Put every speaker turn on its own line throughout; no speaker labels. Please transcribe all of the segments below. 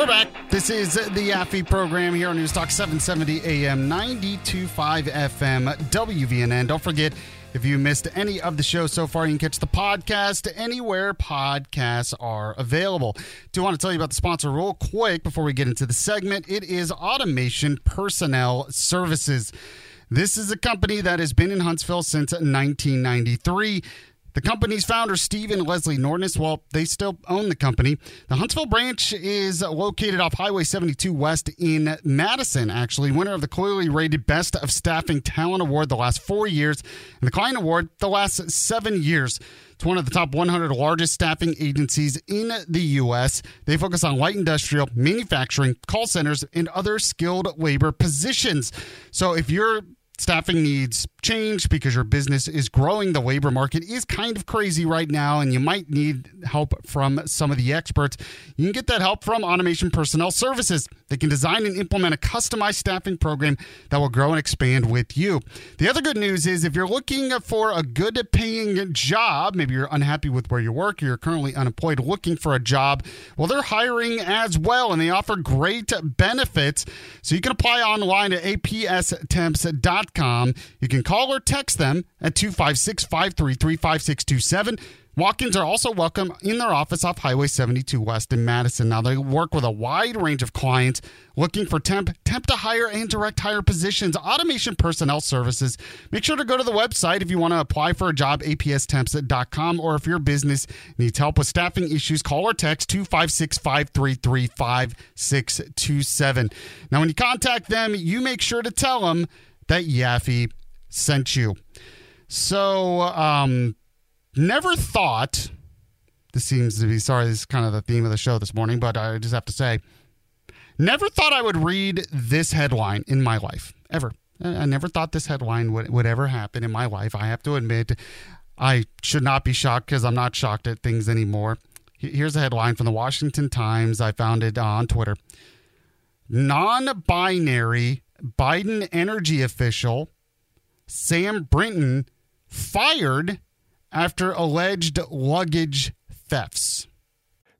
We're back. This is the Yaffee program here on News Talk 770 AM 925 FM WVNN. Don't forget, if you missed any of the show so far, you can catch the podcast anywhere podcasts are available. Do want to tell you about the sponsor real quick before we get into the segment. It is Automation Personnel Services. This is a company that has been in Huntsville since 1993. The company's founder, Steve and Leslie Nordness, well, they still own the company. The Huntsville branch is located off Highway 72 West in Madison, actually. Winner of the ClearlyRated Best of Staffing Talent Award the last four years, and the Client Award the last seven years. It's one of the top 100 largest staffing agencies in the U.S. They focus on light industrial, manufacturing, call centers, and other skilled labor positions. So if you're staffing needs change because your business is growing. The labor market is kind of crazy right now, and you might need help from some of the experts. You can get that help from Automation Personnel Services. They can design and implement a customized staffing program that will grow and expand with you. The other good news is if you're looking for a good paying job, maybe you're unhappy with where you work, or you're currently unemployed, looking for a job, well, they're hiring as well, and they offer great benefits. So you can apply online at apstemps.com. You can call or text them at 256 533 5627. Walk ins are also welcome in their office off Highway 72 West in Madison. Now, they work with a wide range of clients looking for temp, temp to hire, and direct hire positions. Automation Personnel Services. Make sure to go to the website if you want to apply for a job, apstemps.com, or if your business needs help with staffing issues, call or text 256 533 5627. Now, when you contact them, you make sure to tell them that Yaffee sent you. So, um, never thought. This seems to be sorry. This is kind of the theme of the show this morning, but I just have to say, never thought I would read this headline in my life ever. I never thought this headline would, would ever happen in my life. I have to admit, I should not be shocked because I'm not shocked at things anymore. Here's a headline from the Washington Times. I found it on Twitter. Non binary Biden energy official Sam Brinton fired after alleged luggage thefts.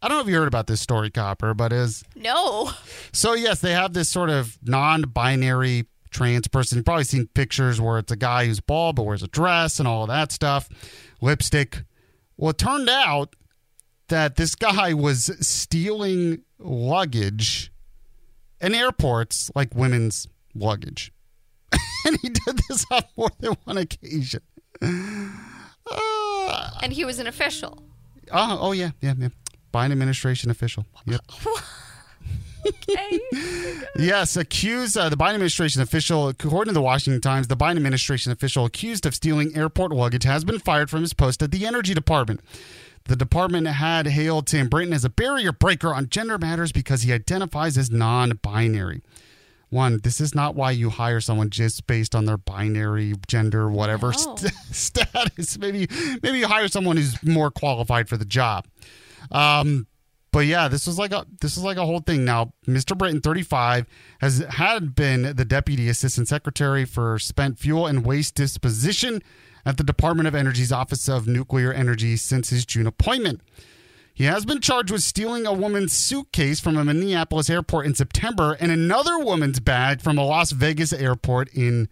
I don't know if you heard about this story, Copper, but is
no.
So yes, they have this sort of non-binary trans person. You've probably seen pictures where it's a guy who's bald but wears a dress and all of that stuff, lipstick. Well, it turned out that this guy was stealing luggage in airports, like women's luggage, and he did this on more than one occasion.
Uh, and he was an official.
Oh, oh yeah, yeah, yeah. Biden administration official. Yep.
okay.
yes, accused uh, the Biden administration official, according to the Washington Times, the Biden administration official accused of stealing airport luggage has been fired from his post at the Energy Department. The department had hailed Sam Brinton as a barrier breaker on gender matters because he identifies as non-binary. One, this is not why you hire someone just based on their binary gender, whatever
No.
st- status. Maybe, maybe you hire someone who's more qualified for the job. Um, but yeah, this was like a this is like a whole thing. Now, Mr. Brinton, 35, has had been the deputy assistant secretary for spent fuel and waste disposition at the Department of Energy's Office of Nuclear Energy since his June appointment. He has been charged with stealing a woman's suitcase from a Minneapolis airport in September and another woman's bag from a Las Vegas airport in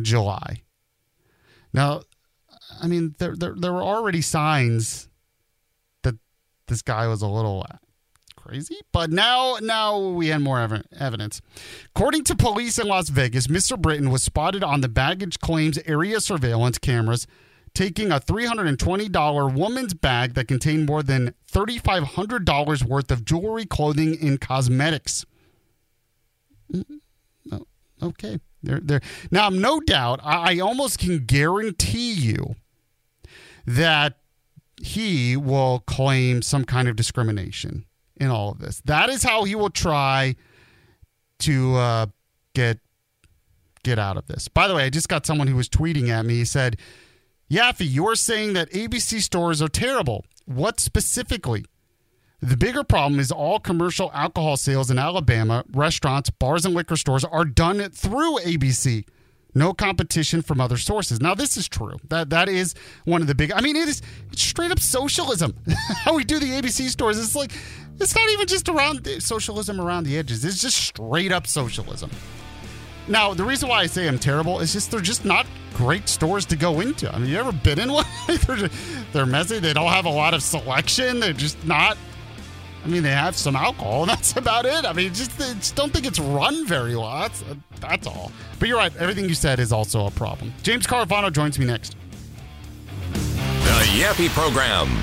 July. Now, I mean, there, there there were already signs this guy was a little crazy, but now now we had more ev- evidence. According to police in Las Vegas, Mr. Brinton was spotted on the baggage claims area surveillance cameras taking a $320 woman's bag that contained more than $3,500 worth of jewelry, clothing, and cosmetics. Mm, oh, Okay. There, there. Now, no doubt, I, I almost can guarantee you that he will claim some kind of discrimination in all of this. That is how he will try to uh, get get out of this. By the way, I just got someone who was tweeting at me. He said, "Yaffee, you're saying that ABC stores are terrible. What specifically?" The bigger problem is all commercial alcohol sales in Alabama, restaurants, bars, and liquor stores are done through ABC. No competition from other sources. Now, this is true. That that is one of the big. I mean, it is straight up socialism. How we do the ABC stores. It's like it's not even just around socialism around the edges. It's just straight up socialism. Now, the reason why I say I'm terrible is just they're just not great stores to go into. I mean, you ever been in one? they're, just, they're messy. They don't have a lot of selection. They're just not. I mean, they have some alcohol, and that's about it. I mean, just, just don't think it's run very well. That's, that's all. But you're right. Everything you said is also a problem. James Carvano joins me next.
The Yaffee Program.